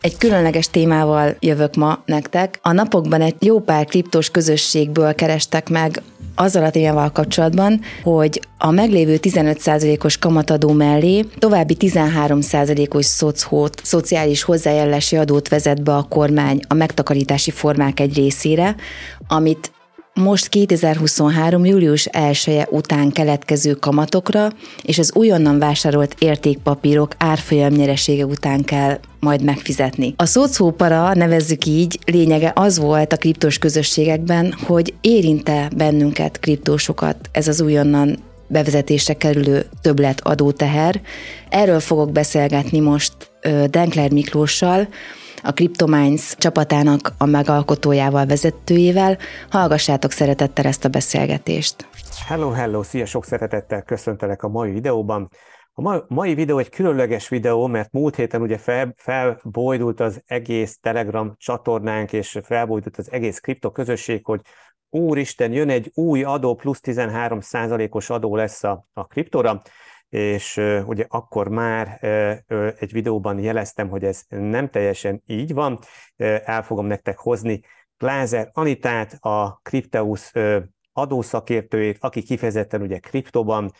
Egy különleges témával jövök ma nektek. A napokban egy jó pár kriptos közösségből kerestek meg azzal a témával kapcsolatban, hogy a meglévő 15%-os kamatadó mellé további 13%-os szocót, szociális hozzájárulási adót vezet be a kormány a megtakarítási formák egy részére, amit most 2023. július 1 -e után keletkező kamatokra és az újonnan vásárolt értékpapírok árfolyam nyeresége után kell majd megfizetni. A szócópara, nevezzük így, lényege az volt a kriptos közösségekben, hogy érinte bennünket kriptósokat ez az újonnan bevezetésre kerülő többlet adóteher. Erről fogok beszélgetni most Denkler Miklóssal, a Cryptominds csapatának a megalkotójával, vezetőjével. Hallgassátok szeretettel ezt a beszélgetést. Hello, hello, szia, sok szeretettel köszöntelek a mai videóban. A mai videó egy különleges videó, mert múlt héten ugye fel, felbojdult az egész Telegram csatornánk, és felbojdult az egész kripto közösség, hogy úristen, jön egy új adó, plusz 13 os adó lesz a, a kriptóra és ugye akkor már egy videóban jeleztem, hogy ez nem teljesen így van. El fogom nektek hozni Glázer Anitát, a Crypteus adószakértőjét, aki kifejezetten ugye kriptoban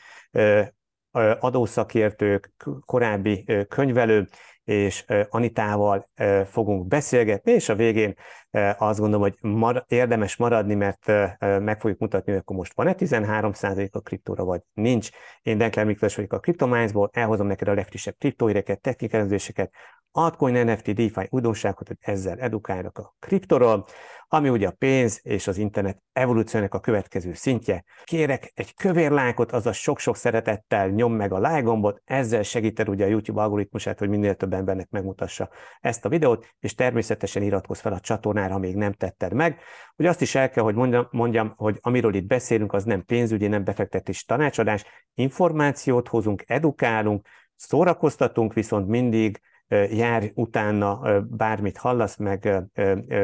adószakértők, korábbi könyvelő, és Anitával fogunk beszélgetni, és a végén azt gondolom, hogy mar- érdemes maradni, mert meg fogjuk mutatni, hogy akkor most van-e 13% a kriptóra, vagy nincs. Én Denkler Miklós vagyok a CryptoMinds-ból, elhozom neked a legfrissebb kriptóireket, technikelezéseket, altcoin, NFT, DeFi újdonságokat, hogy ezzel edukálnak a kriptoról ami ugye a pénz és az internet evolúciónak a következő szintje. Kérek egy kövér lájkot, azaz sok-sok szeretettel nyom meg a like gombot, ezzel segíted ugye a YouTube algoritmusát, hogy minél több embernek megmutassa ezt a videót, és természetesen iratkozz fel a csatornára, ha még nem tetted meg. Ugye azt is el kell, hogy mondjam, mondjam, hogy amiről itt beszélünk, az nem pénzügyi, nem befektetés tanácsadás, információt hozunk, edukálunk, szórakoztatunk, viszont mindig jár utána bármit hallasz, meg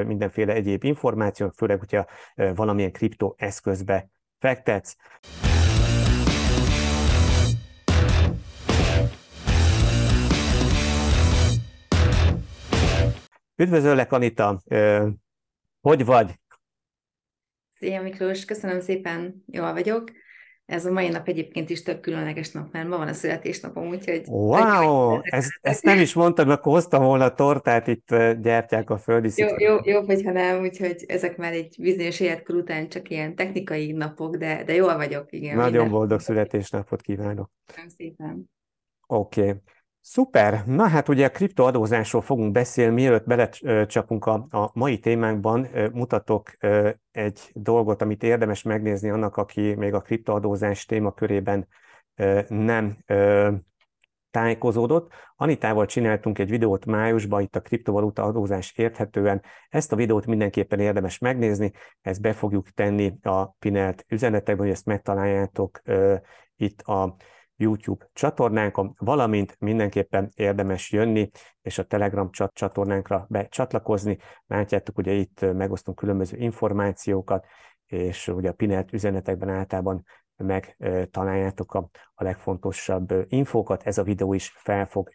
mindenféle egyéb információ, főleg, hogyha valamilyen kriptoeszközbe fektetsz. Üdvözöllek, Anita! Hogy vagy? Szia Miklós, köszönöm szépen, jól vagyok. Ez a mai nap egyébként is több különleges nap, mert ma van a születésnapom, úgyhogy... Wow! Ezt, ezt nem is mondtad, akkor hoztam volna a tortát, itt gyertyák a földi Jó, jó, jó, hogyha nem, úgyhogy ezek már egy bizonyos életkor után csak ilyen technikai napok, de, de jól vagyok, igen. Nagyon minden. boldog születésnapot kívánok. Köszönöm szépen. Oké. Okay. Szuper! Na hát ugye a kriptoadózásról fogunk beszélni, mielőtt belecsapunk a, a mai témánkban, mutatok egy dolgot, amit érdemes megnézni annak, aki még a kriptoadózás témakörében nem tájékozódott. Anitával csináltunk egy videót májusban, itt a kriptovaluta adózás érthetően. Ezt a videót mindenképpen érdemes megnézni, ezt be fogjuk tenni a Pinelt üzenetekben, hogy ezt megtaláljátok itt a YouTube csatornánkon, valamint mindenképpen érdemes jönni, és a Telegram csatornánkra becsatlakozni. Látjátok, ugye itt megosztunk különböző információkat, és ugye a Pinelt üzenetekben általában megtaláljátok a, a legfontosabb infókat. Ez a videó is fel fog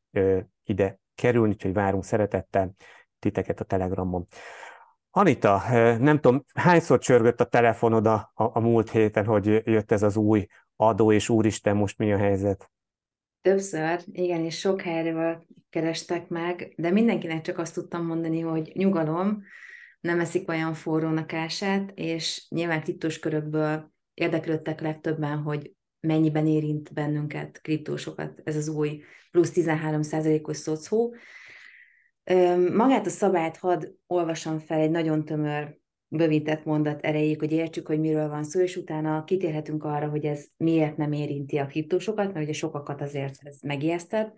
ide kerülni, úgyhogy várunk szeretettel titeket a Telegramon. Anita, nem tudom, hányszor csörgött a telefonod a, a, a múlt héten, hogy jött ez az új adó, és úristen, most mi a helyzet? Többször, igen, és sok helyről kerestek meg, de mindenkinek csak azt tudtam mondani, hogy nyugalom, nem eszik olyan forrónak ását, és nyilván kriptós körökből érdeklődtek legtöbben, hogy mennyiben érint bennünket kriptósokat ez az új plusz 13%-os szocó. Magát a szabályt hadd olvasom fel egy nagyon tömör bővített mondat erejéig, hogy értsük, hogy miről van szó, és utána kitérhetünk arra, hogy ez miért nem érinti a kriptósokat, mert ugye sokakat azért ez megijesztett.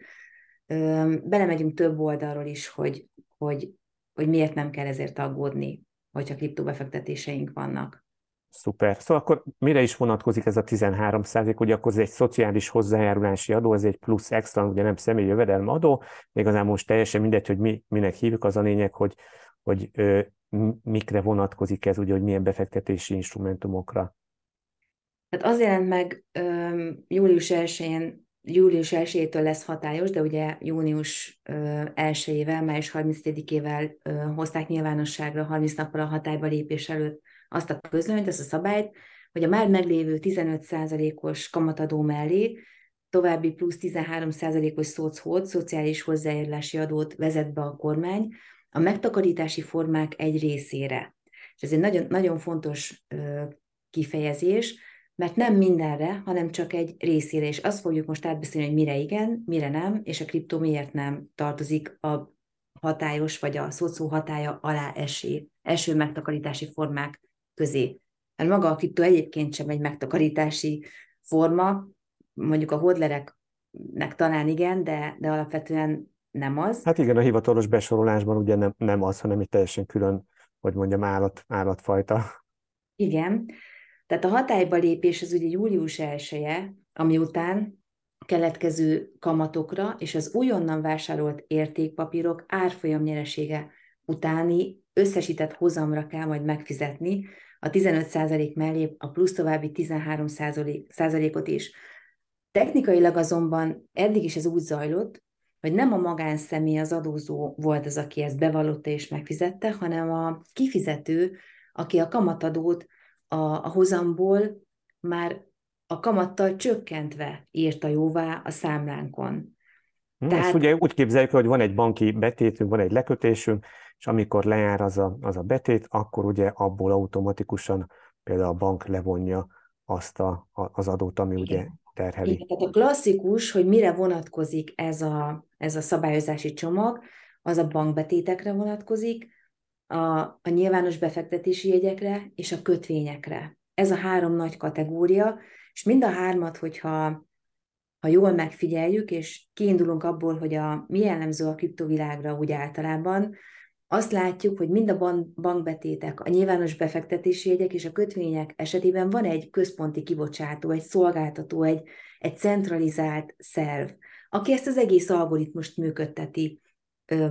Belemegyünk több oldalról is, hogy, hogy, hogy miért nem kell ezért aggódni, hogyha kriptóbefektetéseink vannak. Szuper. Szóval akkor mire is vonatkozik ez a 13 százalék? Ugye akkor ez egy szociális hozzájárulási adó, ez egy plusz extra, ugye nem személyi jövedelme adó, igazából most teljesen mindegy, hogy mi, minek hívjuk, az a lényeg, hogy, hogy ö, mikre vonatkozik ez, ugye, hogy milyen befektetési instrumentumokra? Tehát az jelent meg um, július 1-én július 1-től lesz hatályos, de ugye június 1-ével, május 30-ével hozták nyilvánosságra 30 nappal a hatályba lépés előtt azt a közlönyt, azt a szabályt, hogy a már meglévő 15%-os kamatadó mellé további plusz 13%-os szocót, szociális hozzájárulási adót vezet be a kormány a megtakarítási formák egy részére. És ez egy nagyon, nagyon fontos kifejezés, mert nem mindenre, hanem csak egy részére, és azt fogjuk most átbeszélni, hogy mire igen, mire nem, és a kriptó miért nem tartozik a hatályos vagy a szocó hatája alá esé, eső megtakarítási formák közé. Mert maga a kriptó egyébként sem egy megtakarítási forma, mondjuk a hodlereknek talán igen, de, de alapvetően nem az. Hát igen, a hivatalos besorolásban ugye nem, nem az, hanem egy teljesen külön, hogy mondjam, állat, állatfajta. Igen, tehát a hatályba lépés az ugye július 1 ami után keletkező kamatokra és az újonnan vásárolt értékpapírok árfolyam nyeresége utáni összesített hozamra kell majd megfizetni a 15% mellé a plusz további 13%-ot is. Technikailag azonban eddig is ez úgy zajlott, hogy nem a magánszemély az adózó volt az, aki ezt bevallotta és megfizette, hanem a kifizető, aki a kamatadót a, a hozamból már a kamattal csökkentve írta jóvá a számlánkon. Hm, Tehát... Ezt ugye úgy képzeljük, hogy van egy banki betétünk, van egy lekötésünk, és amikor lejár az a, az a betét, akkor ugye abból automatikusan például a bank levonja azt a, az adót, ami Igen. ugye terheli. Igen, tehát a klasszikus, hogy mire vonatkozik ez a, ez a szabályozási csomag, az a bankbetétekre vonatkozik, a, a nyilvános befektetési jegyekre és a kötvényekre. Ez a három nagy kategória, és mind a hármat, hogyha ha jól megfigyeljük, és kiindulunk abból, hogy a, mi jellemző a kriptovilágra úgy általában, azt látjuk, hogy mind a bankbetétek, a nyilvános befektetési jegyek és a kötvények esetében van egy központi kibocsátó, egy szolgáltató, egy, egy centralizált szerv, aki ezt az egész algoritmust működteti,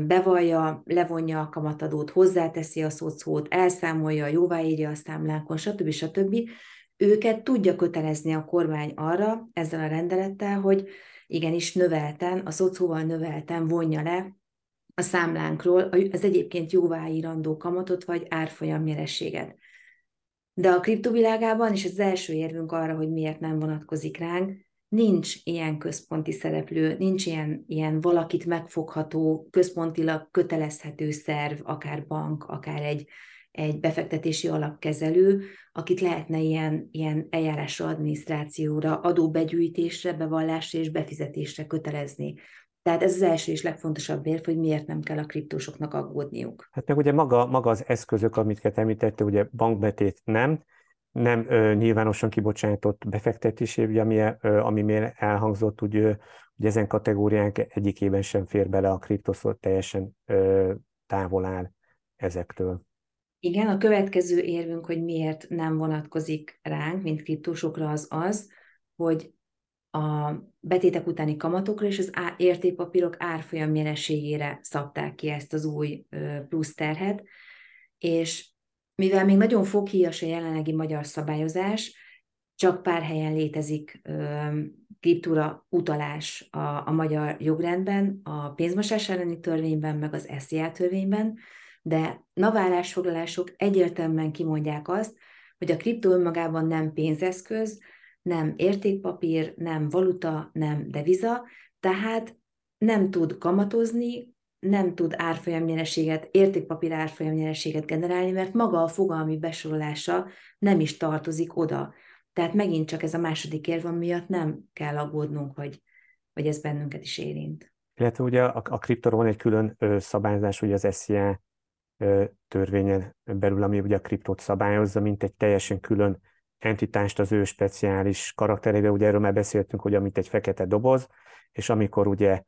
bevallja, levonja a kamatadót, hozzáteszi a szocót, elszámolja, jóváírja a számlánkon, stb. stb. Őket tudja kötelezni a kormány arra ezzel a rendelettel, hogy igenis növelten, a szocóval növelten vonja le a számlánkról az egyébként jóváírandó kamatot vagy árfolyam nyerességet. De a kriptovilágában, és az első érvünk arra, hogy miért nem vonatkozik ránk, nincs ilyen központi szereplő, nincs ilyen, ilyen valakit megfogható, központilag kötelezhető szerv, akár bank, akár egy, egy befektetési alapkezelő, akit lehetne ilyen, ilyen eljárásra, adminisztrációra, adóbegyűjtésre, bevallásra és befizetésre kötelezni. Tehát ez az első és legfontosabb érv, hogy miért nem kell a kriptósoknak aggódniuk. Hát meg ugye maga, maga az eszközök, amit említette, ugye bankbetét nem, nem ö, nyilvánosan kibocsátott befektetési, ugye, ami, ö, ami még elhangzott, úgy, ö, hogy ezen kategóriánk egyikében sem fér bele a kriptoszor, teljesen ö, távol áll ezektől. Igen, a következő érvünk, hogy miért nem vonatkozik ránk, mint kriptósokra, az az, hogy a betétek utáni kamatokra és az értékpapírok árfolyam nyereségére szabták ki ezt az új plusz terhet, és mivel még nagyon foghíjas a jelenlegi magyar szabályozás, csak pár helyen létezik kriptúra utalás a, a magyar jogrendben, a pénzmosás elleni törvényben, meg az SZIA törvényben, de navállásfoglalások egyértelműen kimondják azt, hogy a kriptó önmagában nem pénzeszköz, nem értékpapír, nem valuta, nem deviza, tehát nem tud kamatozni, nem tud árfolyamnyereséget, értékpapír árfolyamnyereséget generálni, mert maga a fogalmi besorolása nem is tartozik oda. Tehát megint csak ez a második érv, miatt nem kell aggódnunk, hogy, hogy ez bennünket is érint. Illetve ugye a, a kriptóról van egy külön ö, szabályozás, ugye az SZIA törvényen belül, ami ugye a kriptót szabályozza, mint egy teljesen külön entitást az ő speciális karakterébe, ugye erről már beszéltünk, hogy amit egy fekete doboz, és amikor ugye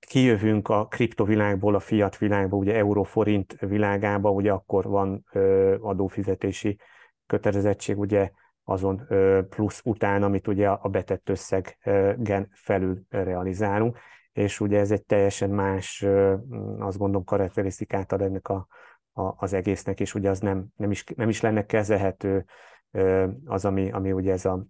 kijövünk a kriptovilágból, a fiat világba, ugye euróforint világába, ugye akkor van adófizetési kötelezettség, ugye azon plusz után, amit ugye a betett összegen felül realizálunk, és ugye ez egy teljesen más, azt gondolom, karakterisztikát ad ennek a, a, az egésznek, és ugye az nem, nem, is, nem is lenne kezelhető az, ami, ami ugye ez a,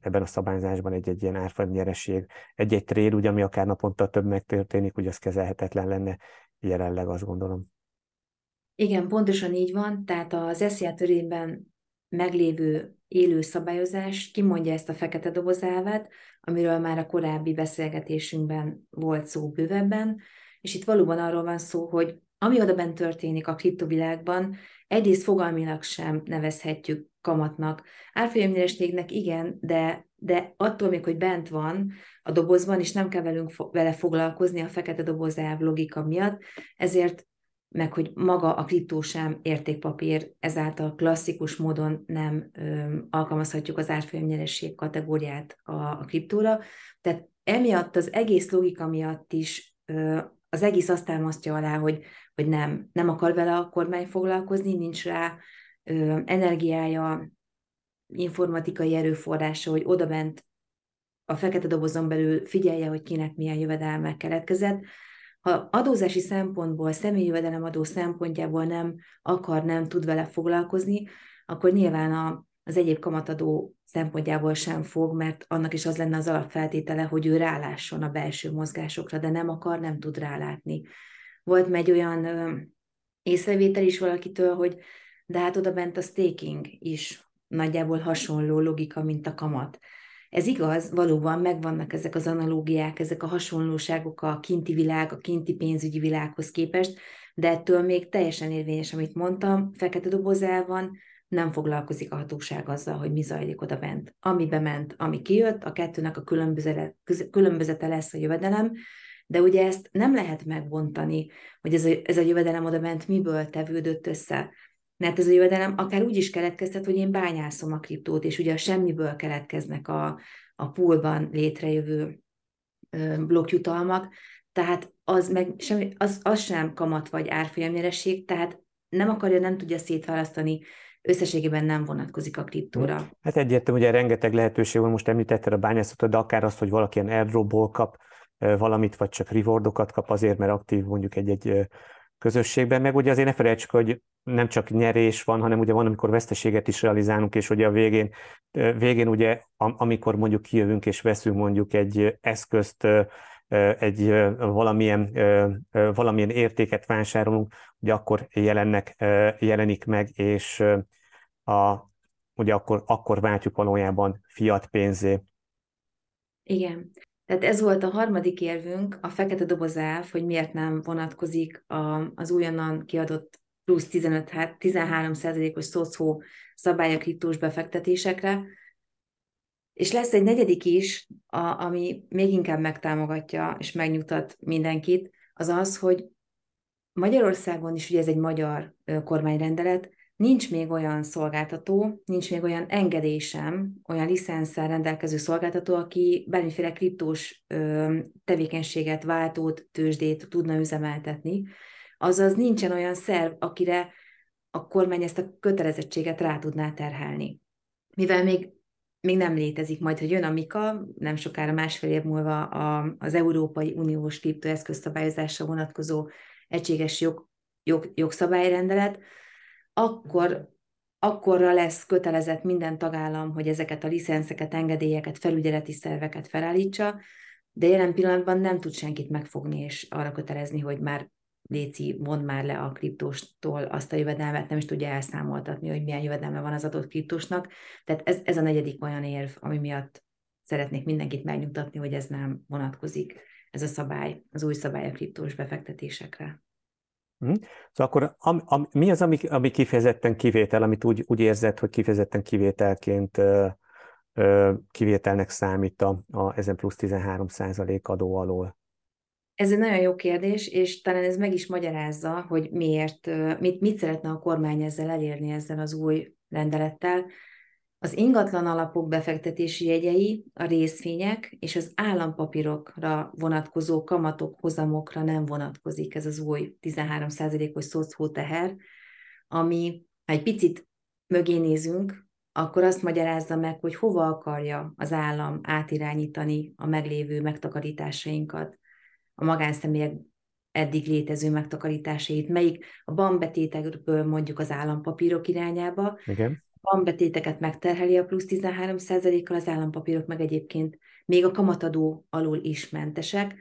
ebben a szabályzásban egy-egy ilyen árfolyam nyereség, egy-egy trade, ugye, ami akár naponta több megtörténik, ugye az kezelhetetlen lenne. Jelenleg, azt gondolom. Igen, pontosan így van, tehát az SZIA törvényben meglévő élő szabályozás kimondja ezt a fekete dobozelvet, amiről már a korábbi beszélgetésünkben volt szó bővebben, és itt valóban arról van szó, hogy ami oda bent történik a kriptovilágban, egyrészt fogalmilag sem nevezhetjük kamatnak. Árfolyamnyerességnek igen, de, de attól még, hogy bent van a dobozban, és nem kell velünk fo- vele foglalkozni a fekete dobozelv logika miatt, ezért meg hogy maga a kriptó sem értékpapír, ezáltal klasszikus módon nem ö, alkalmazhatjuk az árfolyamnyeresség kategóriát a, a kriptóra. Tehát emiatt az egész logika miatt is ö, az egész azt támasztja alá, hogy, hogy nem, nem akar vele a kormány foglalkozni, nincs rá energiája, informatikai erőforrása, hogy odabent a fekete dobozon belül figyelje, hogy kinek milyen jövedelmek keletkezett, ha adózási szempontból, személyi jövedelemadó szempontjából nem akar, nem tud vele foglalkozni, akkor nyilván a, az egyéb kamatadó szempontjából sem fog, mert annak is az lenne az alapfeltétele, hogy ő rálásson a belső mozgásokra, de nem akar, nem tud rálátni. Volt egy olyan ö, észrevétel is valakitől, hogy de hát oda bent a staking is nagyjából hasonló logika, mint a kamat. Ez igaz, valóban megvannak ezek az analógiák, ezek a hasonlóságok a kinti világ, a kinti pénzügyi világhoz képest, de ettől még teljesen érvényes, amit mondtam, fekete dobozál van, nem foglalkozik a hatóság azzal, hogy mi zajlik oda bent. Ami bement, ami kijött, a kettőnek a különbözete lesz a jövedelem, de ugye ezt nem lehet megbontani, hogy ez a, ez a jövedelem oda bent miből tevődött össze. Mert ez a jövedelem akár úgy is keletkezhet, hogy én bányászom a kriptót, és ugye a semmiből keletkeznek a, a poolban létrejövő blokkjutalmak, tehát az, meg semmi, az, az sem kamat vagy árfolyamnyeresség, tehát nem akarja, nem tudja szétválasztani, összességében nem vonatkozik a kriptóra. Hát egyértelmű, ugye rengeteg lehetőség van, most említetted a bányászatot, de akár azt, hogy valaki ilyen airdropból kap valamit, vagy csak rewardokat kap azért, mert aktív mondjuk egy-egy közösségben, meg ugye azért ne felejtsük, hogy nem csak nyerés van, hanem ugye van, amikor veszteséget is realizálunk, és ugye a végén, végén ugye, amikor mondjuk kijövünk és veszünk mondjuk egy eszközt, egy valamilyen, valamilyen értéket vásárolunk, ugye akkor jelennek, jelenik meg, és a, ugye akkor, akkor váltjuk valójában fiat pénzé. Igen. Tehát ez volt a harmadik érvünk, a fekete doboz elv, hogy miért nem vonatkozik a, az újonnan kiadott plusz 15, 13% os szocó szabályokítós befektetésekre. És lesz egy negyedik is, a, ami még inkább megtámogatja és megnyugtat mindenkit, az az, hogy Magyarországon is, ugye ez egy magyar kormányrendelet, nincs még olyan szolgáltató, nincs még olyan engedésem, olyan licenszel rendelkező szolgáltató, aki bármiféle kriptós ö, tevékenységet, váltót, tőzsdét tudna üzemeltetni. Azaz nincsen olyan szerv, akire a kormány ezt a kötelezettséget rá tudná terhelni. Mivel még, még nem létezik, majd, hogy jön a MIKA, nem sokára másfél év múlva a, az Európai Uniós kriptoeszközszabályozásra vonatkozó egységes jog, jog, jogszabályrendelet, akkor akkorra lesz kötelezett minden tagállam, hogy ezeket a licenszeket, engedélyeket, felügyeleti szerveket felállítsa, de jelen pillanatban nem tud senkit megfogni és arra kötelezni, hogy már Léci, mond már le a kriptóstól azt a jövedelmet, nem is tudja elszámoltatni, hogy milyen jövedelme van az adott kriptósnak. Tehát ez, ez a negyedik olyan érv, ami miatt szeretnék mindenkit megnyugtatni, hogy ez nem vonatkozik, ez a szabály, az új szabály a kriptós befektetésekre. Hm? Szóval akkor am, am, mi az, ami, ami kifejezetten kivétel, amit úgy, úgy érzed, hogy kifejezetten kivételként ö, ö, kivételnek számít a, a ezen plusz 13 adó alól? Ez egy nagyon jó kérdés, és talán ez meg is magyarázza, hogy miért, mit, mit szeretne a kormány ezzel elérni, ezzel az új rendelettel. Az ingatlan alapok befektetési jegyei, a részvények és az állampapírokra vonatkozó kamatok, hozamokra nem vonatkozik ez az új 13%-os szocó teher, ami, ha egy picit mögé nézünk, akkor azt magyarázza meg, hogy hova akarja az állam átirányítani a meglévő megtakarításainkat, a magánszemélyek eddig létező megtakarításait, melyik a bankbetétekből mondjuk az állampapírok irányába, Igen. Bankbetéteket megterheli a plusz 13%-kal, az állampapírok meg egyébként még a kamatadó alul is mentesek.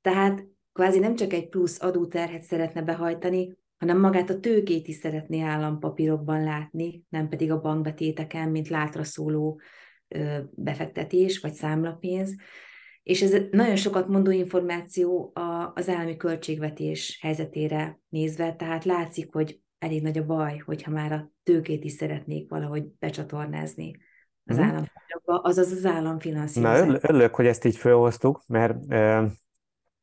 Tehát kvázi nem csak egy plusz adóterhet szeretne behajtani, hanem magát a tőkét is szeretné állampapírokban látni, nem pedig a bankbetéteken, mint látra szóló befektetés vagy számlapénz. És ez nagyon sokat mondó információ az állami költségvetés helyzetére nézve, tehát látszik, hogy elég nagy a baj, hogyha már a tőkét is szeretnék valahogy becsatornázni az mm-hmm. állampapírokba, azaz az államfinanszírozás. Na, örülök, hogy ezt így felhoztuk, mert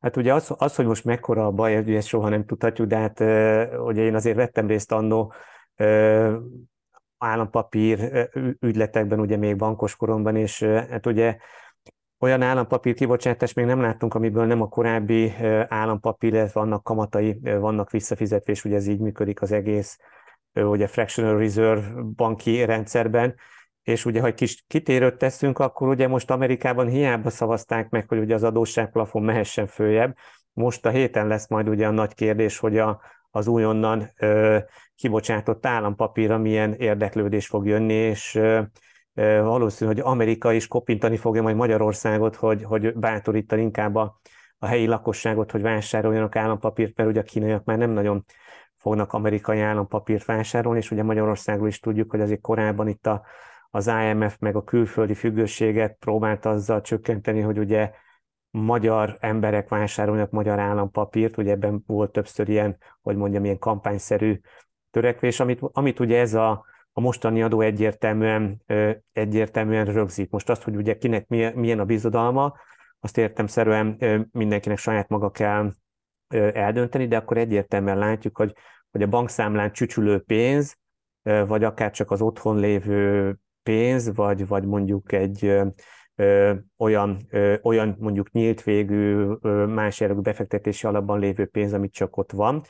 Hát ugye az, az, hogy most mekkora a baj, ugye ezt soha nem tudhatjuk, de hát ugye én azért vettem részt annó állampapír ügyletekben, ugye még bankos koromban, és hát ugye olyan állampapír kibocsátást még nem láttunk, amiből nem a korábbi állampapír, illetve vannak kamatai, vannak visszafizetés, ugye ez így működik az egész ugye fractional reserve banki rendszerben, és ugye, ha egy kis kitérőt teszünk, akkor ugye most Amerikában hiába szavazták meg, hogy ugye az adósságplafon mehessen följebb. Most a héten lesz majd ugye a nagy kérdés, hogy a, az újonnan ö, kibocsátott állampapírra milyen érdeklődés fog jönni, és ö, valószínű, hogy Amerika is kopintani fogja majd Magyarországot, hogy, hogy bátorítani inkább a, a helyi lakosságot, hogy vásároljanak állampapírt, mert ugye a kínaiak már nem nagyon fognak amerikai állampapírt vásárolni, és ugye Magyarországról is tudjuk, hogy azért korábban itt a az IMF meg a külföldi függőséget próbált azzal csökkenteni, hogy ugye magyar emberek vásárolnak magyar állampapírt, ugye ebben volt többször ilyen, hogy mondjam, ilyen kampányszerű törekvés, amit, amit ugye ez a, a mostani adó egyértelműen, egyértelműen rögzít. Most azt, hogy ugye kinek milyen a bizodalma, azt értemszerűen mindenkinek saját maga kell eldönteni, de akkor egyértelműen látjuk, hogy, hogy a bankszámlán csücsülő pénz, vagy akár csak az otthon lévő pénz, vagy, vagy mondjuk egy ö, olyan, ö, olyan mondjuk nyílt végű, ö, más befektetési alapban lévő pénz, amit csak ott van,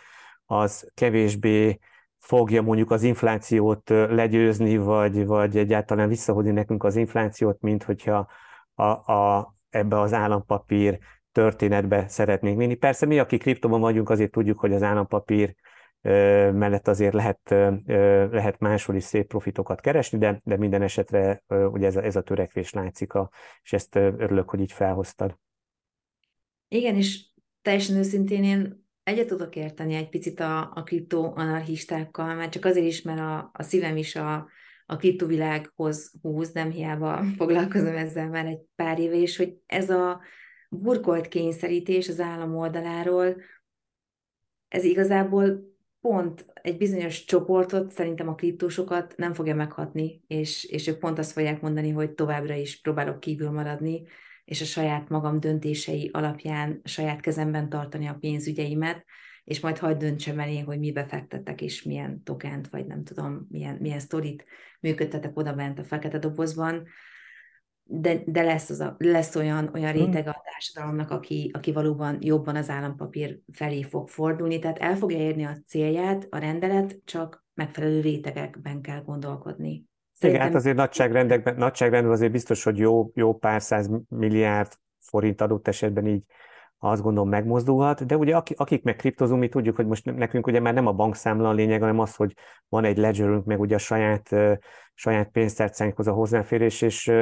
az kevésbé fogja mondjuk az inflációt legyőzni, vagy, vagy egyáltalán visszahozni nekünk az inflációt, mint hogyha a, a, ebbe az állampapír történetbe szeretnénk vinni. Persze mi, akik kriptóban vagyunk, azért tudjuk, hogy az állampapír mellett azért lehet, lehet máshol is szép profitokat keresni, de, de minden esetre ugye ez a, ez a törekvés látszik, a, és ezt örülök, hogy így felhoztad. Igen, és teljesen őszintén én egyet tudok érteni egy picit a, a kriptoanarchistákkal, mert csak azért is, mert a, a szívem is a, a kriptovilághoz húz, nem hiába foglalkozom ezzel már egy pár éve, és hogy ez a burkolt kényszerítés az állam oldaláról, ez igazából pont egy bizonyos csoportot, szerintem a kriptósokat nem fogja meghatni, és, és ők pont azt fogják mondani, hogy továbbra is próbálok kívül maradni, és a saját magam döntései alapján saját kezemben tartani a pénzügyeimet, és majd hagyd döntsem el én, hogy mibe fektettek, és milyen tokent, vagy nem tudom, milyen, milyen sztorit működtetek oda bent a fekete dobozban, de, de lesz, az a, lesz olyan, olyan hmm. réteg a társadalomnak, aki, aki valóban jobban az állampapír felé fog fordulni, tehát el fogja érni a célját, a rendelet, csak megfelelő rétegekben kell gondolkodni. Szerintem... Igen, hát azért nagyságrendekben, nagyságrendben azért biztos, hogy jó, jó pár száz milliárd forint adott esetben így azt gondolom megmozdulhat, de ugye akik meg kriptozunk, mi tudjuk, hogy most nekünk ugye már nem a bankszámla a lényeg, hanem az, hogy van egy ledgerünk, meg ugye a saját, saját pénztárcánkhoz a hozzáférés, és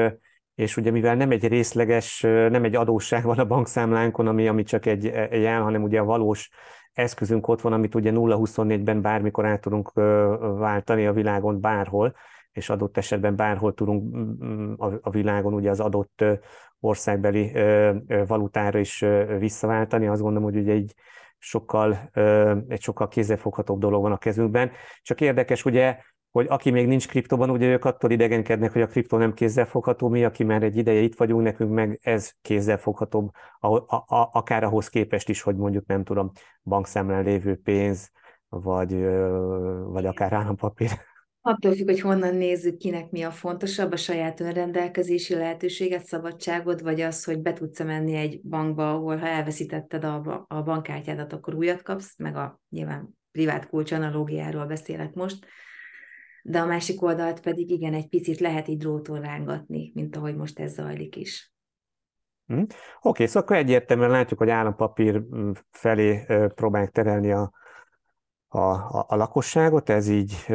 és ugye mivel nem egy részleges, nem egy adósság van a bankszámlánkon, ami, ami csak egy, egy jel, hanem ugye a valós eszközünk ott van, amit ugye 0-24-ben bármikor át tudunk váltani a világon bárhol, és adott esetben bárhol tudunk a világon ugye az adott országbeli valutára is visszaváltani. Azt gondolom, hogy ugye egy sokkal, egy sokkal kézzelfoghatóbb dolog van a kezünkben. Csak érdekes, ugye hogy aki még nincs kriptóban, ugye ők attól idegenkednek, hogy a kriptó nem kézzelfogható, mi, aki már egy ideje itt vagyunk, nekünk meg ez kézzelfoghatóbb, a, a, a, akár ahhoz képest is, hogy mondjuk nem tudom, bankszámlán lévő pénz, vagy, vagy akár állampapír. Attól függ, hogy honnan nézzük, kinek mi a fontosabb, a saját önrendelkezési lehetőséget, szabadságot, vagy az, hogy be tudsz menni egy bankba, ahol ha elveszítetted a, a bankkártyádat, akkor újat kapsz, meg a nyilván privát kulcs analógiáról beszélek most, de a másik oldalt pedig igen, egy picit lehet így dróton rángatni, mint ahogy most ez zajlik is. Hm. Oké, okay, szóval akkor egyértelműen látjuk, hogy állampapír hm, felé próbálják terelni a, a, a, a lakosságot, ez így,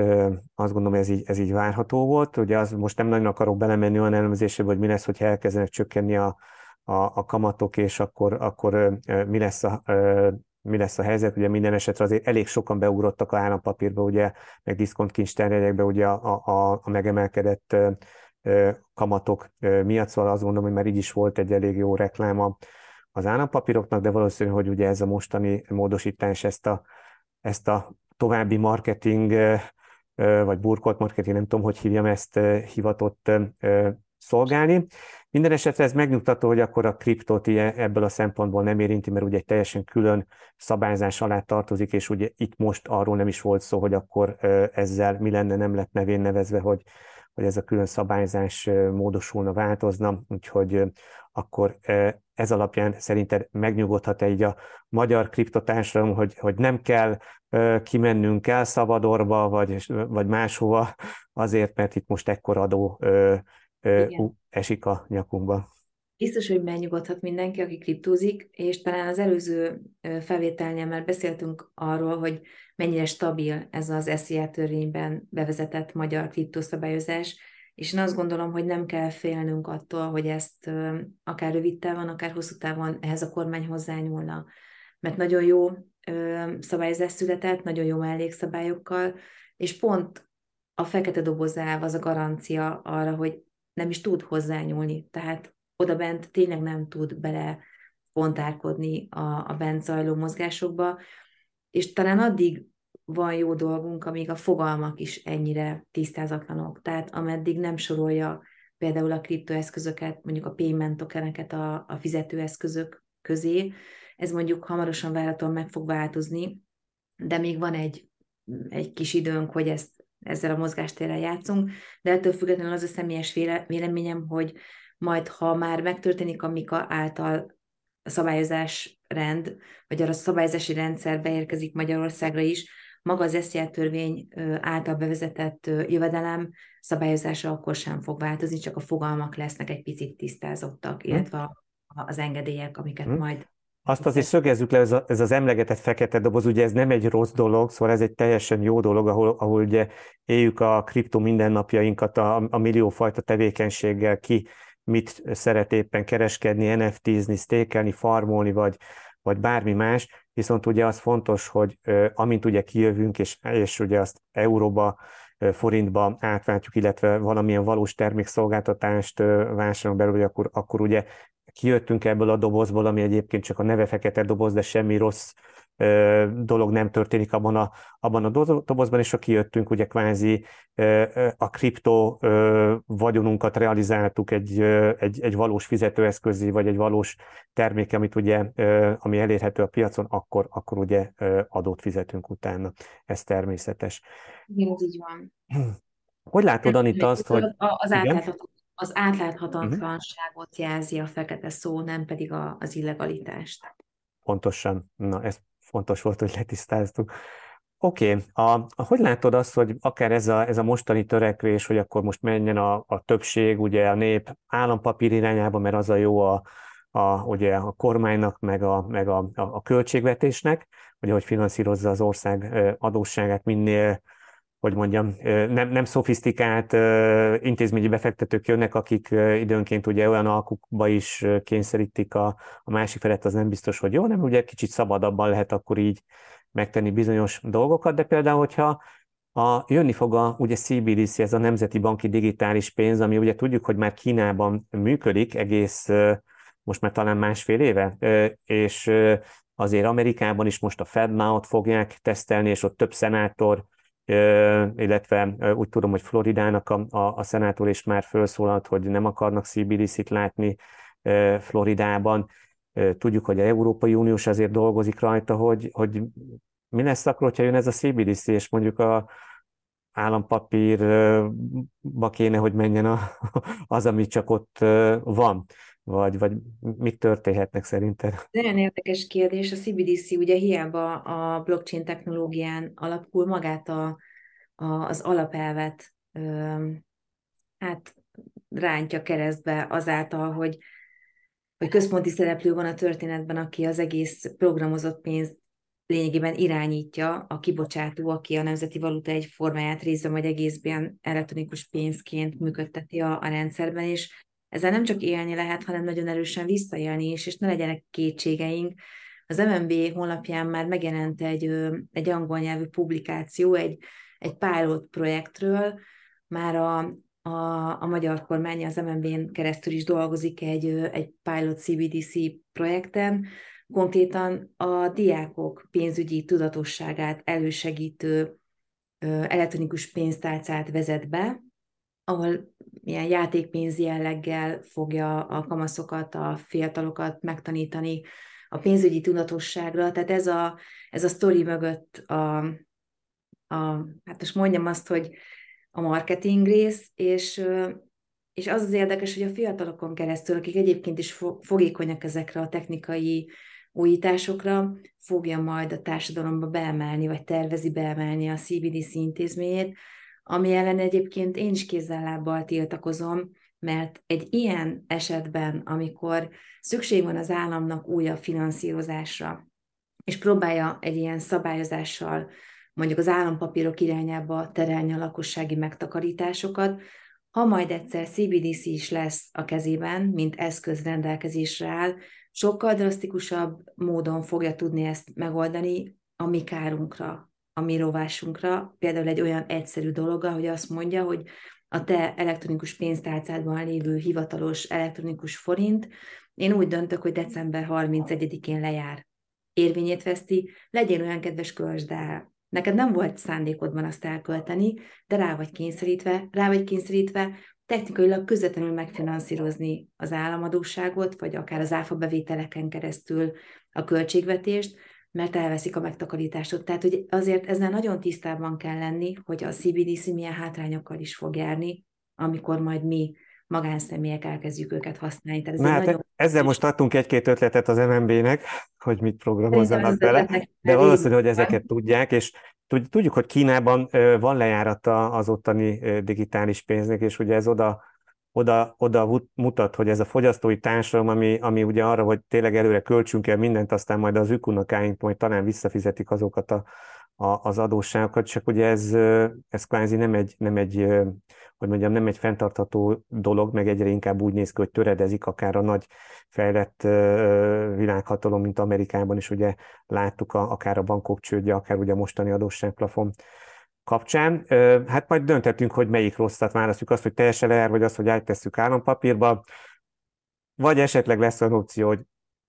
azt gondolom, ez így, ez így várható volt. Ugye az most nem nagyon akarok belemenni olyan elemzésebe, hogy mi lesz, hogyha elkezdenek csökkenni a, a, a kamatok, és akkor, akkor mi lesz a mi lesz a helyzet, ugye minden esetre azért elég sokan beugrottak a állampapírba, ugye, meg diszkontkincstárjegyekbe ugye a, a, a megemelkedett kamatok miatt, szóval azt gondolom, hogy már így is volt egy elég jó reklám az állampapíroknak, de valószínű, hogy ugye ez a mostani módosítás ezt a, ezt a további marketing, vagy burkolt marketing, nem tudom, hogy hívjam ezt, hivatott szolgálni. Minden esetre ez megnyugtató, hogy akkor a kriptót ebből a szempontból nem érinti, mert ugye egy teljesen külön szabályzás alá tartozik, és ugye itt most arról nem is volt szó, hogy akkor ezzel mi lenne, nem lett nevén nevezve, hogy, hogy ez a külön szabályzás módosulna, változna, úgyhogy akkor ez alapján szerinted megnyugodhat egy a magyar kriptotársadalom, hogy, hogy nem kell kimennünk el Szabadorba, vagy, vagy máshova, azért, mert itt most ekkor adó Igen. esik a nyakunkba. Biztos, hogy megnyugodhat mindenki, aki kriptózik, és talán az előző felvételnél már beszéltünk arról, hogy mennyire stabil ez az SZIA törvényben bevezetett magyar kriptószabályozás, és én azt gondolom, hogy nem kell félnünk attól, hogy ezt akár rövid távon, akár hosszú távon ehhez a kormány hozzányúlna. Mert nagyon jó szabályozás született, nagyon jó mellékszabályokkal, és pont a fekete dobozáv az a garancia arra, hogy nem is tud hozzányúlni. Tehát oda bent tényleg nem tud bele pontárkodni a, a bent zajló mozgásokba, és talán addig van jó dolgunk, amíg a fogalmak is ennyire tisztázatlanok. Tehát ameddig nem sorolja például a kriptoeszközöket, mondjuk a payment tokeneket a, a fizetőeszközök közé, ez mondjuk hamarosan várhatóan meg fog változni, de még van egy, egy kis időnk, hogy ezt, ezzel a mozgástérrel játszunk, de ettől függetlenül az a személyes véleményem, hogy majd ha már megtörténik a Mika által a szabályozás rend, vagy a szabályozási rendszer beérkezik Magyarországra is, maga az SZIA törvény által bevezetett jövedelem szabályozása akkor sem fog változni, csak a fogalmak lesznek egy picit tisztázottak, hm. illetve az engedélyek, amiket hmm. majd azt azért szögezzük le, ez, a, ez az emlegetett fekete doboz, ugye ez nem egy rossz dolog, szóval ez egy teljesen jó dolog, ahol, ahol ugye éljük a kripto mindennapjainkat a, a milliófajta tevékenységgel, ki mit szeret éppen kereskedni, NFT-zni, stékelni, farmolni, vagy, vagy bármi más, viszont ugye az fontos, hogy amint ugye kijövünk, és, és ugye azt euróba, forintba átváltjuk, illetve valamilyen valós termékszolgáltatást vásárolunk belőle, akkor, akkor ugye kijöttünk ebből a dobozból, ami egyébként csak a neve fekete doboz, de semmi rossz dolog nem történik abban a, abban a dobozban, és ha kijöttünk, ugye kvázi a kriptó vagyonunkat realizáltuk egy, egy, egy valós fizetőeszközé, vagy egy valós termék, amit ugye, ami elérhető a piacon, akkor, akkor ugye adót fizetünk utána. Ez természetes. Igen, ez így van. Hogy látod, Anita, azt, hogy... Az átlátható az átláthatatlanságot jelzi a fekete szó, nem pedig a, az illegalitást. Pontosan. Na, ez fontos volt, hogy letisztáztuk. Oké, okay. a, hogy látod azt, hogy akár ez a, ez a mostani törekvés, hogy akkor most menjen a, a többség, ugye a nép állampapír irányába, mert az a jó a, a, ugye a kormánynak, meg a, meg a, a, a költségvetésnek, ugye hogy finanszírozza az ország adósságát minél hogy mondjam, nem, nem szofisztikált intézményi befektetők jönnek, akik időnként ugye olyan alkukba is kényszerítik a, a másik felet, az nem biztos, hogy jó, nem ugye kicsit szabadabban lehet akkor így megtenni bizonyos dolgokat, de például, hogyha a, jönni fog a ugye CBDC, ez a Nemzeti Banki Digitális Pénz, ami ugye tudjuk, hogy már Kínában működik egész, most már talán másfél éve, és azért Amerikában is most a FedNow-t fogják tesztelni, és ott több szenátor illetve úgy tudom, hogy Floridának a, a, a szenátor is már felszólalt, hogy nem akarnak CBDC-t látni Floridában. Tudjuk, hogy a Európai Uniós azért dolgozik rajta, hogy, hogy mi lesz akkor, hogyha jön ez a CBDC, és mondjuk a állampapírba kéne, hogy menjen a, az, ami csak ott van vagy, vagy mik történhetnek szerinted? Nagyon érdekes kérdés. A CBDC ugye hiába a blockchain technológián alapul magát a, a, az alapelvet ö, hát rántja keresztbe azáltal, hogy, hogy központi szereplő van a történetben, aki az egész programozott pénzt lényegében irányítja a kibocsátó, aki a nemzeti valuta egy formáját részben vagy egészben elektronikus pénzként működteti a, a rendszerben, és ezzel nem csak élni lehet, hanem nagyon erősen visszaélni is, és ne legyenek kétségeink. Az MNB honlapján már megjelent egy, egy angol nyelvű publikáció, egy, egy pilot projektről, már a, a, a magyar kormány az MNB-n keresztül is dolgozik egy, egy pilot CBDC projekten, konkrétan a diákok pénzügyi tudatosságát elősegítő elektronikus pénztárcát vezet be, ahol ilyen játékpénz jelleggel fogja a kamaszokat, a fiatalokat megtanítani a pénzügyi tudatosságra. Tehát ez a, ez a sztori mögött a, a, hát most mondjam azt, hogy a marketing rész, és, és az az érdekes, hogy a fiatalokon keresztül, akik egyébként is fogékonyak ezekre a technikai újításokra, fogja majd a társadalomba beemelni, vagy tervezi beemelni a CBDC intézményét, ami ellen egyébként én is kézzel-lábbal tiltakozom, mert egy ilyen esetben, amikor szükség van az államnak újabb finanszírozásra, és próbálja egy ilyen szabályozással mondjuk az állampapírok irányába terelni a lakossági megtakarításokat, ha majd egyszer CBDC is lesz a kezében, mint eszköz rendelkezésre áll, sokkal drasztikusabb módon fogja tudni ezt megoldani a mi kárunkra, a mi rovásunkra. Például egy olyan egyszerű dolog, hogy azt mondja, hogy a te elektronikus pénztárcádban lévő hivatalos elektronikus forint, én úgy döntök, hogy december 31-én lejár. Érvényét veszti, legyél olyan kedves, költsd el. Neked nem volt szándékodban azt elkölteni, de rá vagy kényszerítve, rá vagy kényszerítve technikailag közvetlenül megfinanszírozni az államadóságot, vagy akár az áfa bevételeken keresztül a költségvetést, mert elveszik a megtakarítást. Tehát hogy azért ezzel nagyon tisztában kell lenni, hogy a CBDC milyen hátrányokkal is fog járni, amikor majd mi magánszemélyek elkezdjük őket használni. Tehát ez Na, hát nagyon... ezzel most adtunk egy-két ötletet az MNB-nek, hogy mit programozzanak bele, de valószínű, hogy ezeket tudják, és tudjuk, hogy Kínában van lejárata az ottani digitális pénznek, és ugye ez oda oda, oda mutat, hogy ez a fogyasztói társadalom, ami, ami ugye arra, hogy tényleg előre költsünk el mindent, aztán majd az ükunokáink majd talán visszafizetik azokat a, a, az adósságokat, csak ugye ez, ez kvázi nem egy, nem egy, hogy mondjam, nem egy fenntartható dolog, meg egyre inkább úgy néz ki, hogy töredezik akár a nagy fejlett világhatalom, mint Amerikában is ugye láttuk a, akár a bankok csődje, akár ugye a mostani adósságplafon kapcsán. Hát majd döntetünk, hogy melyik rosszat választjuk, azt, hogy teljesen leer, vagy azt, hogy áttesszük állampapírba, vagy esetleg lesz olyan opció, hogy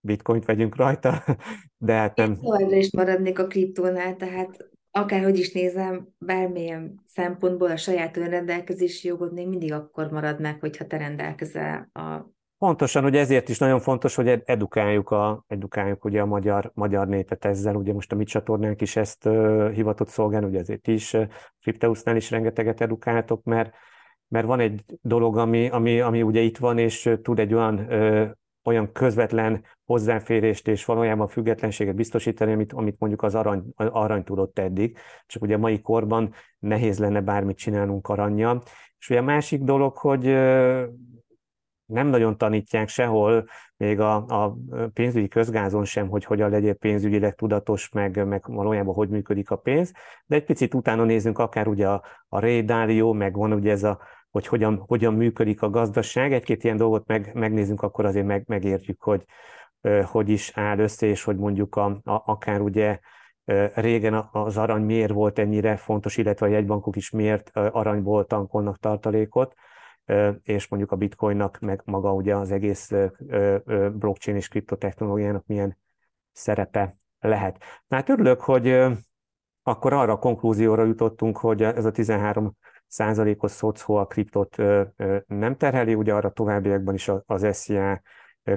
bitcoint vegyünk rajta, de hát nem. Én továbbra is maradnék a kriptónál, tehát akárhogy is nézem, bármilyen szempontból a saját önrendelkezési jogod még mindig akkor marad meg, hogyha te rendelkezel a Pontosan, hogy ezért is nagyon fontos, hogy edukáljuk, a, edukáljuk ugye a magyar, magyar népet ezzel. Ugye most a mi csatornánk is ezt uh, hivatott szolgálni, ugye ezért is uh, is rengeteget edukáltok, mert, mert van egy dolog, ami, ami, ami ugye itt van, és tud egy olyan uh, olyan közvetlen hozzáférést és valójában függetlenséget biztosítani, amit, amit mondjuk az arany, arany tudott eddig, csak ugye a mai korban nehéz lenne bármit csinálnunk aranya. És ugye a másik dolog, hogy nem nagyon tanítják sehol, még a, a pénzügyi közgázon sem, hogy hogyan legyél pénzügyileg tudatos, meg, meg valójában hogy működik a pénz, de egy picit utána nézzünk akár ugye a, a Ray Dalio, meg van ugye ez a, hogy hogyan, hogyan működik a gazdaság, egy-két ilyen dolgot meg, megnézzünk, akkor azért meg, megértjük, hogy hogy is áll össze, és hogy mondjuk a, a, akár ugye régen az arany miért volt ennyire fontos, illetve a jegybankok is miért aranyból tankolnak tartalékot, és mondjuk a bitcoinnak, meg maga ugye az egész blockchain és kriptotechnológiának milyen szerepe lehet. Hát örülök, hogy akkor arra a konklúzióra jutottunk, hogy ez a 13 százalékos szocó a kriptot nem terheli, ugye arra továbbiakban is az SZIA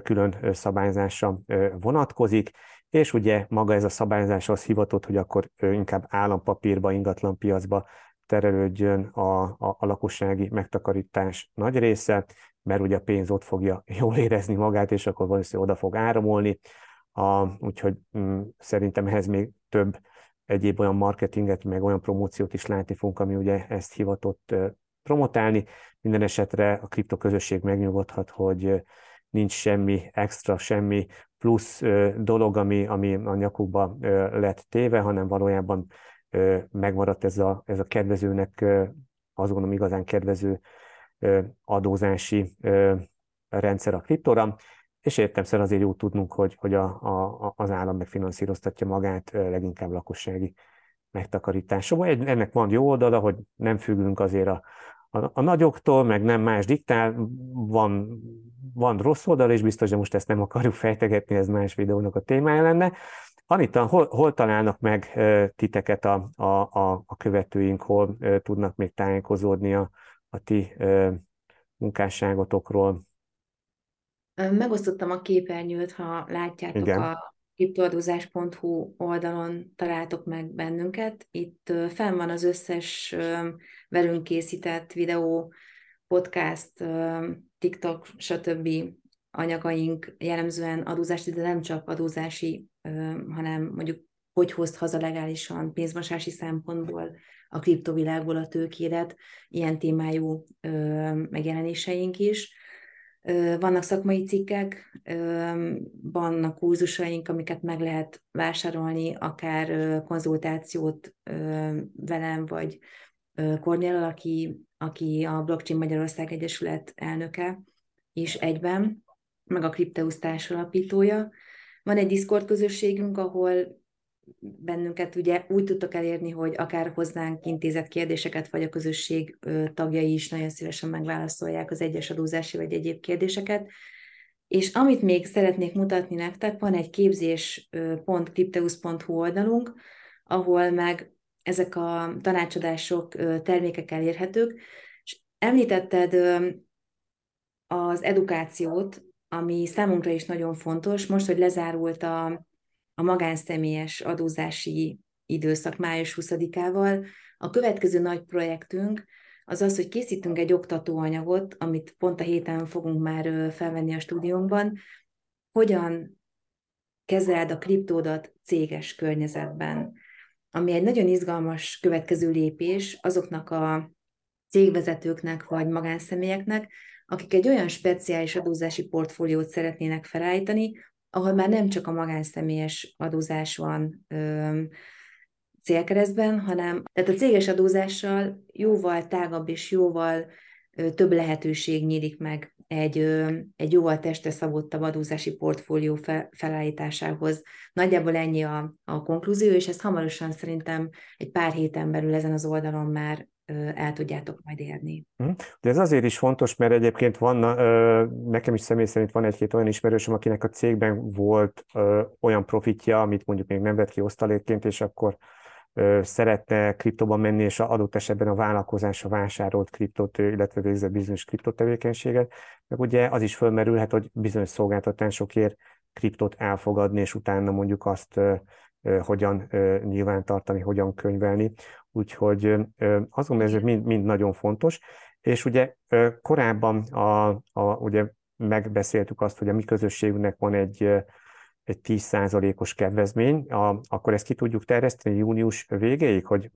külön szabályzása vonatkozik, és ugye maga ez a szabályzás az hivatott, hogy akkor inkább állampapírba, ingatlan piacba terelődjön a, a, a lakossági megtakarítás nagy része, mert ugye a pénz ott fogja jól érezni magát, és akkor valószínűleg oda fog áramolni. A, úgyhogy mm, szerintem ehhez még több egyéb olyan marketinget, meg olyan promóciót is látni fogunk, ami ugye ezt hivatott promotálni. Minden esetre a kriptoközösség megnyugodhat, hogy nincs semmi extra, semmi plusz dolog, ami, ami a nyakukba lett téve, hanem valójában megmaradt ez a, ez a kedvezőnek, azt gondolom igazán kedvező adózási rendszer a kriptóra, és értemszerűen azért jó tudnunk, hogy, hogy a, a, az állam megfinanszíroztatja magát leginkább lakossági megtakarításokban. Ennek van jó oldala, hogy nem függünk azért a, a, a nagyoktól, meg nem más diktál, van, van rossz oldal, és biztos, de most ezt nem akarjuk fejtegetni, ez más videónak a témája lenne. Anita, hol, hol találnak meg titeket a, a, a, a követőink, hol tudnak még tájékozódni a, a ti munkásságotokról? Megosztottam a képernyőt, ha látjátok Igen. a kriptoadózás.hu oldalon találtok meg bennünket. Itt fenn van az összes velünk készített videó, podcast, TikTok, stb. anyagaink jellemzően adózási, de nem csak adózási, hanem mondjuk hogy hozt haza legálisan pénzmosási szempontból a kriptovilágból a tőkéret, ilyen témájú megjelenéseink is. Vannak szakmai cikkek, vannak kurzusaink, amiket meg lehet vásárolni, akár konzultációt velem, vagy Kornél, aki, aki a Blockchain Magyarország Egyesület elnöke is egyben, meg a Crypteus társalapítója. Van egy Discord közösségünk, ahol bennünket ugye úgy tudtak elérni, hogy akár hozzánk intézett kérdéseket, vagy a közösség tagjai is nagyon szívesen megválaszolják az egyes adózási vagy egyéb kérdéseket. És amit még szeretnék mutatni nektek, van egy képzés.crypteus.hu oldalunk, ahol meg ezek a tanácsadások, termékek elérhetők. És említetted az edukációt, ami számunkra is nagyon fontos. Most, hogy lezárult a a magánszemélyes adózási időszak május 20-ával. A következő nagy projektünk az az, hogy készítünk egy oktatóanyagot, amit pont a héten fogunk már felvenni a stúdiónkban, hogyan kezeld a kriptódat céges környezetben, ami egy nagyon izgalmas következő lépés azoknak a cégvezetőknek vagy magánszemélyeknek, akik egy olyan speciális adózási portfóliót szeretnének felállítani, ahol már nem csak a magánszemélyes adózás van ö, célkeresztben, hanem tehát a céges adózással jóval tágabb és jóval ö, több lehetőség nyílik meg egy, ö, egy jóval testre szabottabb adózási portfólió fe, felállításához. Nagyjából ennyi a, a konklúzió, és ezt hamarosan szerintem egy pár héten belül ezen az oldalon már el tudjátok majd érni. Hm. De ez azért is fontos, mert egyébként van, nekem is személy szerint van egy-két olyan ismerősöm, akinek a cégben volt olyan profitja, amit mondjuk még nem vett ki osztalékként, és akkor szeretne kriptóban menni, és adott esetben a vállalkozása vásárolt kriptót, illetve végzett bizonyos kriptotevékenységet, meg ugye az is fölmerülhet, hogy bizonyos szolgáltatásokért kriptót elfogadni, és utána mondjuk azt hogyan nyilvántartani, hogyan könyvelni. Úgyhogy gondolom, ez mind, mind nagyon fontos. És ugye korábban a, a, ugye megbeszéltük azt, hogy a mi közösségünknek van egy, egy 10%-os kedvezmény, a, akkor ezt ki tudjuk terjeszteni június végéig, hogy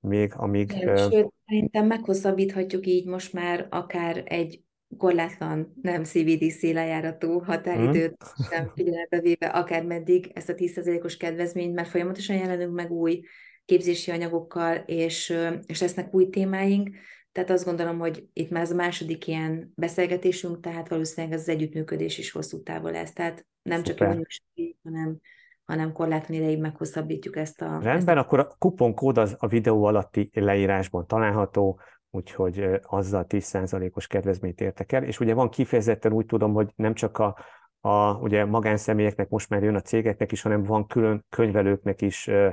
még amíg... Sőt, szerintem meghosszabbíthatjuk így most már akár egy korlátlan, nem CBDC lejáratú határidőt hmm. nem figyelembe véve, akár meddig ezt a 10%-os kedvezményt, mert folyamatosan jelenünk meg új képzési anyagokkal, és, és lesznek új témáink, tehát azt gondolom, hogy itt már ez a második ilyen beszélgetésünk, tehát valószínűleg az együttműködés is hosszú távol lesz. Tehát nem Szuper. csak június hanem, hanem korlátlan ideig meghosszabbítjuk ezt a... Rendben, ezt a... akkor a kuponkód az a videó alatti leírásban található, úgyhogy azzal 10%-os kedvezményt értek el, és ugye van kifejezetten úgy tudom, hogy nem csak a, a ugye magánszemélyeknek most már jön a cégeknek is, hanem van külön könyvelőknek is ö,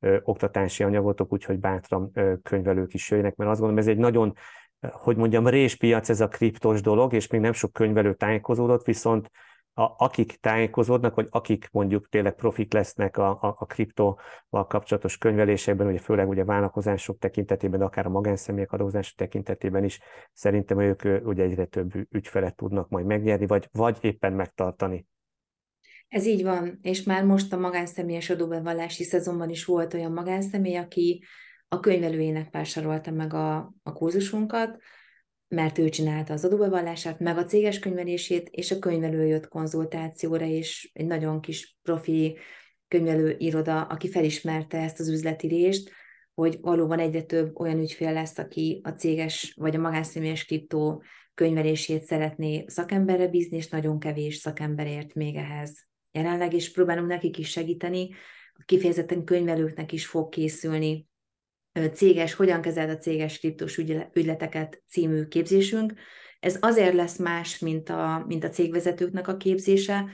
ö, oktatási anyagotok, úgyhogy bátran ö, könyvelők is jöjjenek, mert azt gondolom, ez egy nagyon, hogy mondjam, réspiac ez a kriptos dolog, és még nem sok könyvelő tájékozódott, viszont a, akik tájékozódnak, vagy akik mondjuk tényleg profik lesznek a, a, a kriptóval kapcsolatos könyvelésekben, ugye főleg ugye vállalkozások tekintetében, de akár a magánszemélyek adózás tekintetében is, szerintem ők ugye egyre több ügyfelet tudnak majd megnyerni, vagy, vagy éppen megtartani. Ez így van, és már most a magánszemélyes adóbevallási szezonban is volt olyan magánszemély, aki a könyvelőjének vásárolta meg a, a kurzusunkat, mert ő csinálta az adóbevallását, meg a céges könyvelését, és a könyvelő jött konzultációra, és egy nagyon kis profi könyvelő iroda, aki felismerte ezt az üzleti részt, hogy valóban egyre több olyan ügyfél lesz, aki a céges vagy a magánszemélyes kriptó könyvelését szeretné szakemberre bízni, és nagyon kevés szakemberért még ehhez. Jelenleg is próbálunk nekik is segíteni, kifejezetten könyvelőknek is fog készülni céges, hogyan kezeld a céges kriptos ügyleteket című képzésünk. Ez azért lesz más, mint a, mint a cégvezetőknek a képzése,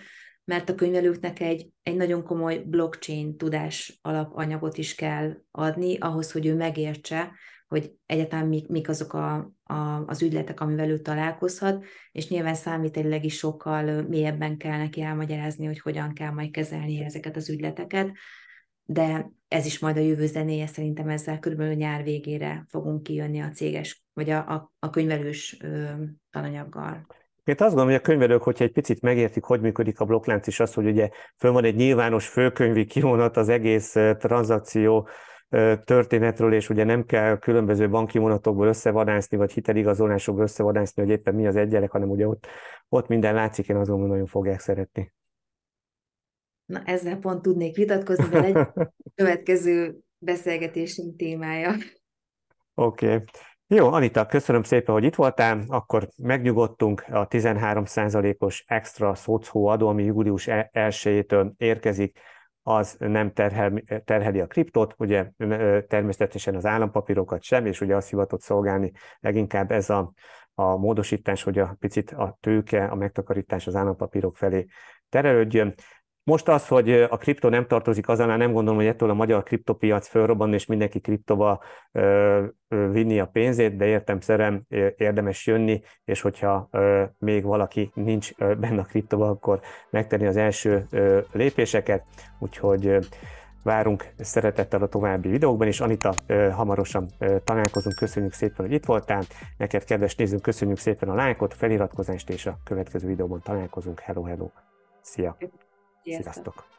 mert a könyvelőknek egy, egy nagyon komoly blockchain tudás alapanyagot is kell adni, ahhoz, hogy ő megértse, hogy egyáltalán mik, mik azok a, a, az ügyletek, amivel ő találkozhat, és nyilván számítálileg is sokkal mélyebben kell neki elmagyarázni, hogy hogyan kell majd kezelni ezeket az ügyleteket, de ez is majd a jövő zenéje, szerintem ezzel körülbelül nyár végére fogunk kijönni a céges, vagy a, a, a könyvelős ö, tananyaggal. Én azt gondolom, hogy a könyvelők, hogyha egy picit megértik, hogy működik a blokklánc, és az, hogy ugye föl van egy nyilvános főkönyvi kivonat az egész tranzakció történetről, és ugye nem kell különböző banki vonatokból összevadászni, vagy hiteligazolásokból összevadászni, hogy éppen mi az egyenleg, hanem ugye ott, ott minden látszik, én azt gondolom, hogy nagyon fogják szeretni. Na, ezzel pont tudnék vitatkozni, de egy következő beszélgetésünk témája. Oké. Okay. Jó, Anita, köszönöm szépen, hogy itt voltál. Akkor megnyugodtunk a 13%-os extra szocó adó, ami július 1-től e- érkezik, az nem terhel, terheli a kriptot, ugye természetesen az állampapírokat sem, és ugye azt hivatott szolgálni leginkább ez a, a módosítás, hogy a picit a tőke, a megtakarítás az állampapírok felé terelődjön. Most az, hogy a kriptó nem tartozik, azonnal nem gondolom, hogy ettől a magyar kriptopiac fölrobban, és mindenki kriptova vinni a pénzét, de értem szerem érdemes jönni, és hogyha még valaki nincs benne a kriptoba, akkor megtenni az első lépéseket, úgyhogy várunk szeretettel a további videókban, és Anita, hamarosan találkozunk, köszönjük szépen, hogy itt voltál, neked kedves nézőnk, köszönjük szépen a lájkot, feliratkozást, és a következő videóban találkozunk, hello, hello, szia! Sziasztok! Sziasztok.